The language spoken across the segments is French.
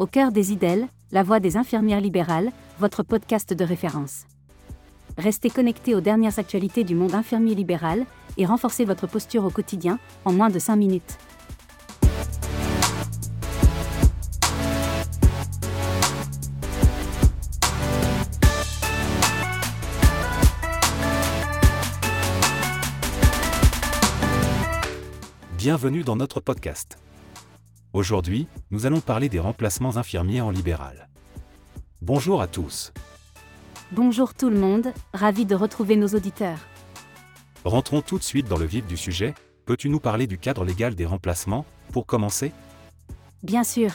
Au cœur des IDEL, la voix des infirmières libérales, votre podcast de référence. Restez connectés aux dernières actualités du monde infirmier libéral et renforcez votre posture au quotidien en moins de 5 minutes. Bienvenue dans notre podcast. Aujourd'hui, nous allons parler des remplacements infirmiers en libéral. Bonjour à tous. Bonjour tout le monde, ravi de retrouver nos auditeurs. Rentrons tout de suite dans le vif du sujet. Peux-tu nous parler du cadre légal des remplacements, pour commencer? Bien sûr.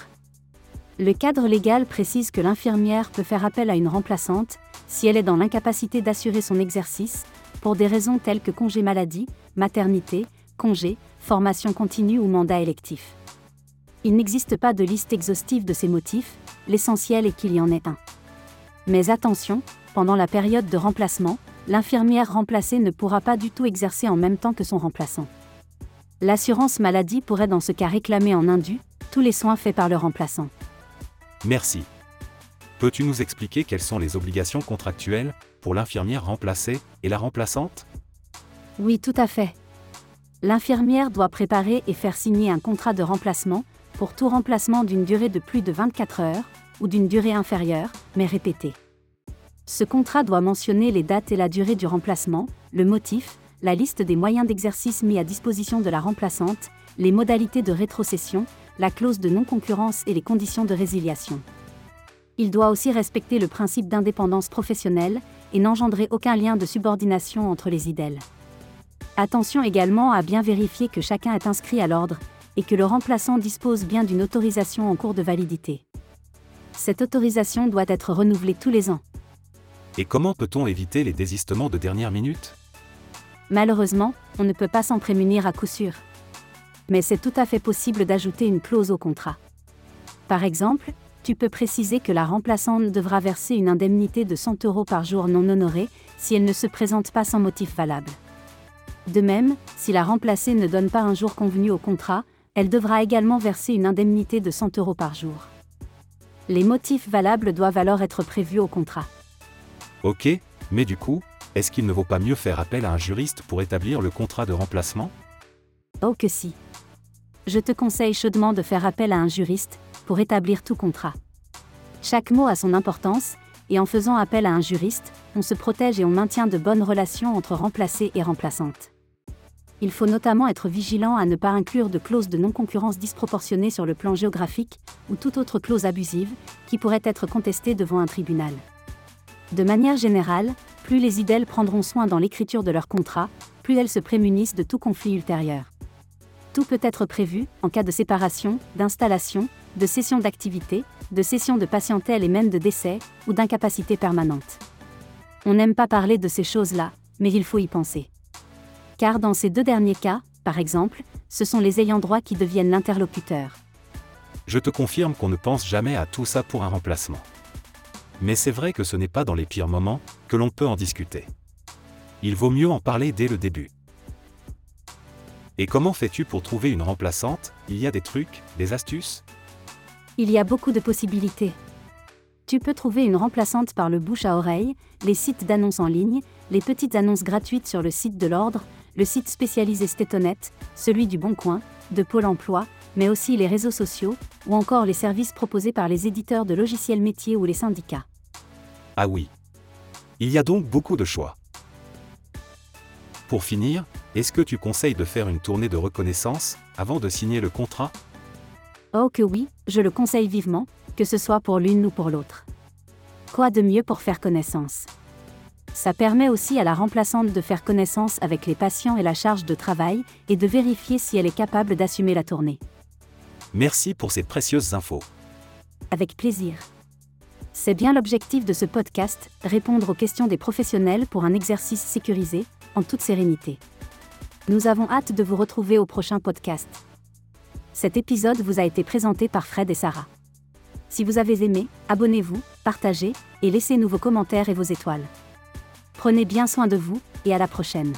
Le cadre légal précise que l'infirmière peut faire appel à une remplaçante si elle est dans l'incapacité d'assurer son exercice, pour des raisons telles que congé maladie, maternité, congé, formation continue ou mandat électif. Il n'existe pas de liste exhaustive de ces motifs, l'essentiel est qu'il y en ait un. Mais attention, pendant la période de remplacement, l'infirmière remplacée ne pourra pas du tout exercer en même temps que son remplaçant. L'assurance maladie pourrait dans ce cas réclamer en indu tous les soins faits par le remplaçant. Merci. Peux-tu nous expliquer quelles sont les obligations contractuelles pour l'infirmière remplacée et la remplaçante? Oui, tout à fait. L'infirmière doit préparer et faire signer un contrat de remplacement pour tout remplacement d'une durée de plus de 24 heures, ou d'une durée inférieure, mais répétée. Ce contrat doit mentionner les dates et la durée du remplacement, le motif, la liste des moyens d'exercice mis à disposition de la remplaçante, les modalités de rétrocession, la clause de non-concurrence et les conditions de résiliation. Il doit aussi respecter le principe d'indépendance professionnelle et n'engendrer aucun lien de subordination entre les IDEL. Attention également à bien vérifier que chacun est inscrit à l'ordre et que le remplaçant dispose bien d'une autorisation en cours de validité. Cette autorisation doit être renouvelée tous les ans. Et comment peut-on éviter les désistements de dernière minute? Malheureusement, on ne peut pas s'en prémunir à coup sûr. Mais c'est tout à fait possible d'ajouter une clause au contrat. Par exemple, tu peux préciser que la remplaçante devra verser une indemnité de 100 euros par jour non honorée si elle ne se présente pas sans motif valable. De même, si la remplacée ne donne pas un jour convenu au contrat, elle devra également verser une indemnité de 100 euros par jour. Les motifs valables doivent alors être prévus au contrat. Ok, mais du coup, est-ce qu'il ne vaut pas mieux faire appel à un juriste pour établir le contrat de remplacement? Oh que si. Je te conseille chaudement de faire appel à un juriste pour établir tout contrat. Chaque mot a son importance, et en faisant appel à un juriste, on se protège et on maintient de bonnes relations entre remplacés et remplaçantes. Il faut notamment être vigilant à ne pas inclure de clauses de non-concurrence disproportionnées sur le plan géographique, ou toute autre clause abusive, qui pourrait être contestée devant un tribunal. De manière générale, plus les IDEL prendront soin dans l'écriture de leur contrat, plus elles se prémunissent de tout conflit ultérieur. Tout peut être prévu, en cas de séparation, d'installation, de cession d'activité, de cession de patientèle et même de décès, ou d'incapacité permanente. On n'aime pas parler de ces choses-là, mais il faut y penser. Car dans ces deux derniers cas, par exemple, ce sont les ayants droit qui deviennent l'interlocuteur. Je te confirme qu'on ne pense jamais à tout ça pour un remplacement. Mais c'est vrai que ce n'est pas dans les pires moments que l'on peut en discuter. Il vaut mieux en parler dès le début. Et comment fais-tu pour trouver une remplaçante? Il y a des trucs, des astuces? Il y a beaucoup de possibilités. Tu peux trouver une remplaçante par le bouche à oreille, les sites d'annonces en ligne, les petites annonces gratuites sur le site de l'ordre, le site spécialisé Stetonet, celui du Bon Coin, de Pôle Emploi, mais aussi les réseaux sociaux, ou encore les services proposés par les éditeurs de logiciels métiers ou les syndicats. Ah oui. Il y a donc beaucoup de choix. Pour finir, est-ce que tu conseilles de faire une tournée de reconnaissance avant de signer le contrat? Oh que oui, je le conseille vivement, que ce soit pour l'une ou pour l'autre. Quoi de mieux pour faire connaissance? Ça permet aussi à la remplaçante de faire connaissance avec les patients et la charge de travail, et de vérifier si elle est capable d'assumer la tournée. Merci pour ces précieuses infos. Avec plaisir. C'est bien l'objectif de ce podcast, répondre aux questions des professionnels pour un exercice sécurisé, en toute sérénité. Nous avons hâte de vous retrouver au prochain podcast. Cet épisode vous a été présenté par Fred et Sarah. Si vous avez aimé, abonnez-vous, partagez, et laissez-nous vos commentaires et vos étoiles. Prenez bien soin de vous, et à la prochaine.